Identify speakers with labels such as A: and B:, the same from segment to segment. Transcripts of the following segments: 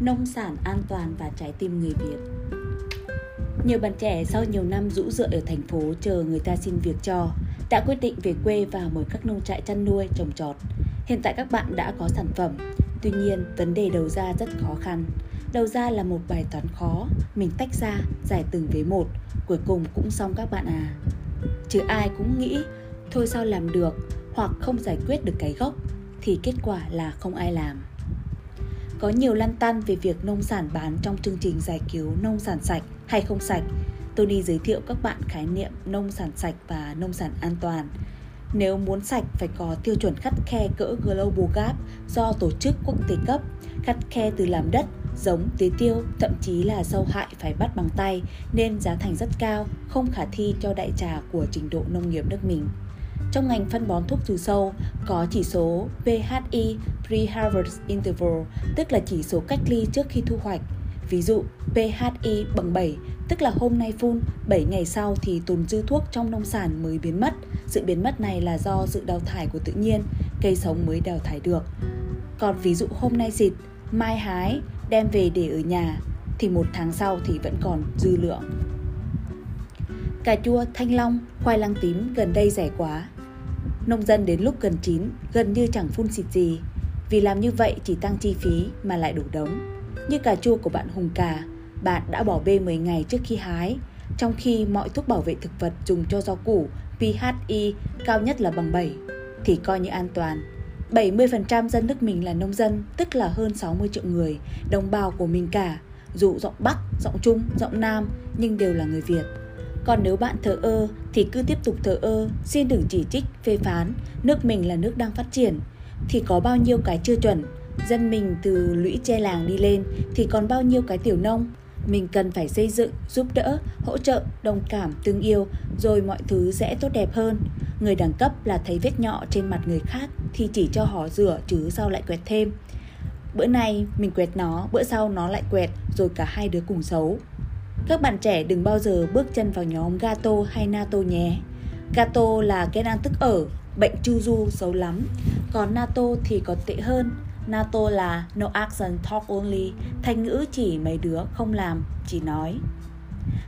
A: nông sản an toàn và trái tim người Việt. Nhiều bạn trẻ sau nhiều năm rũ rượi ở thành phố chờ người ta xin việc cho, đã quyết định về quê và mở các nông trại chăn nuôi, trồng trọt. Hiện tại các bạn đã có sản phẩm, tuy nhiên vấn đề đầu ra rất khó khăn. Đầu ra là một bài toán khó, mình tách ra, giải từng vế một, cuối cùng cũng xong các bạn à. Chứ ai cũng nghĩ, thôi sao làm được, hoặc không giải quyết được cái gốc, thì kết quả là không ai làm. Có nhiều lăn tăn về việc nông sản bán trong chương trình giải cứu nông sản sạch hay không sạch. Tony giới thiệu các bạn khái niệm nông sản sạch và nông sản an toàn. Nếu muốn sạch phải có tiêu chuẩn khắt khe cỡ Global Gap do tổ chức quốc tế cấp, khắt khe từ làm đất, giống, tưới tiêu, thậm chí là sâu hại phải bắt bằng tay nên giá thành rất cao, không khả thi cho đại trà của trình độ nông nghiệp nước mình. Trong ngành phân bón thuốc trừ sâu có chỉ số PHI Pre-Harvest Interval, tức là chỉ số cách ly trước khi thu hoạch. Ví dụ PHI bằng 7, tức là hôm nay phun, 7 ngày sau thì tồn dư thuốc trong nông sản mới biến mất. Sự biến mất này là do sự đào thải của tự nhiên, cây sống mới đào thải được. Còn ví dụ hôm nay xịt, mai hái, đem về để ở nhà, thì một tháng sau thì vẫn còn dư lượng. Cà chua, thanh long, khoai lang tím gần đây rẻ quá. Nông dân đến lúc gần chín gần như chẳng phun xịt gì, vì làm như vậy chỉ tăng chi phí mà lại đổ đống. Như cà chua của bạn Hùng Cà, bạn đã bỏ bê 10 ngày trước khi hái, trong khi mọi thuốc bảo vệ thực vật dùng cho rau củ PHI cao nhất là bằng 7 thì coi như an toàn. 70% dân nước mình là nông dân, tức là hơn 60 triệu người, đồng bào của mình cả, dù giọng Bắc, giọng Trung, giọng Nam nhưng đều là người Việt. Còn nếu bạn thờ ơ thì cứ tiếp tục thờ ơ, xin đừng chỉ trích, phê phán, nước mình là nước đang phát triển. Thì có bao nhiêu cái chưa chuẩn, dân mình từ lũy che làng đi lên thì còn bao nhiêu cái tiểu nông. Mình cần phải xây dựng, giúp đỡ, hỗ trợ, đồng cảm, tương yêu, rồi mọi thứ sẽ tốt đẹp hơn. Người đẳng cấp là thấy vết nhọ trên mặt người khác thì chỉ cho họ rửa chứ sao lại quẹt thêm. Bữa nay mình quẹt nó, bữa sau nó lại quẹt, rồi cả hai đứa cùng xấu. Các bạn trẻ đừng bao giờ bước chân vào nhóm Gato hay NATO nhé. Gato là cái đang tức ở, bệnh chu du xấu lắm. Còn NATO thì còn tệ hơn. NATO là no action talk only, thành ngữ chỉ mấy đứa không làm, chỉ nói.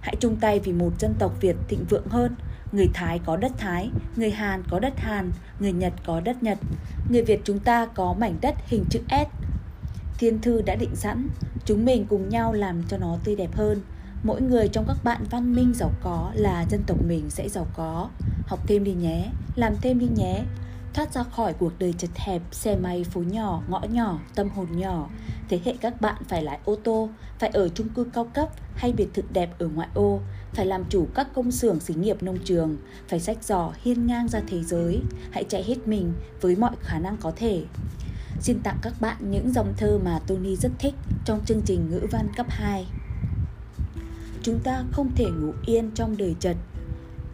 A: Hãy chung tay vì một dân tộc Việt thịnh vượng hơn. Người Thái có đất Thái, người Hàn có đất Hàn, người Nhật có đất Nhật. Người Việt chúng ta có mảnh đất hình chữ S. Thiên thư đã định sẵn, chúng mình cùng nhau làm cho nó tươi đẹp hơn mỗi người trong các bạn văn minh giàu có là dân tộc mình sẽ giàu có. Học thêm đi nhé, làm thêm đi nhé. Thoát ra khỏi cuộc đời chật hẹp, xe máy, phố nhỏ, ngõ nhỏ, tâm hồn nhỏ. Thế hệ các bạn phải lái ô tô, phải ở chung cư cao cấp hay biệt thự đẹp ở ngoại ô. Phải làm chủ các công xưởng xí nghiệp nông trường. Phải sách giỏ hiên ngang ra thế giới. Hãy chạy hết mình với mọi khả năng có thể. Xin tặng các bạn những dòng thơ mà Tony rất thích trong chương trình ngữ văn cấp 2 chúng ta không thể ngủ yên trong đời chật.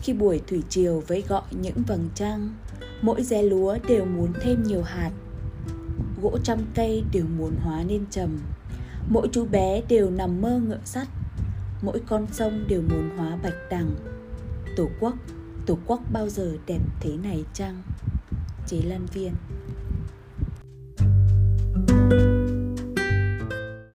A: Khi buổi thủy triều vẫy gọi những vầng trăng, mỗi ré lúa đều muốn thêm nhiều hạt. Gỗ trăm cây đều muốn hóa nên trầm. Mỗi chú bé đều nằm mơ ngựa sắt. Mỗi con sông đều muốn hóa bạch đằng. Tổ quốc tổ quốc bao giờ đẹp thế này chăng? Chế lan viên.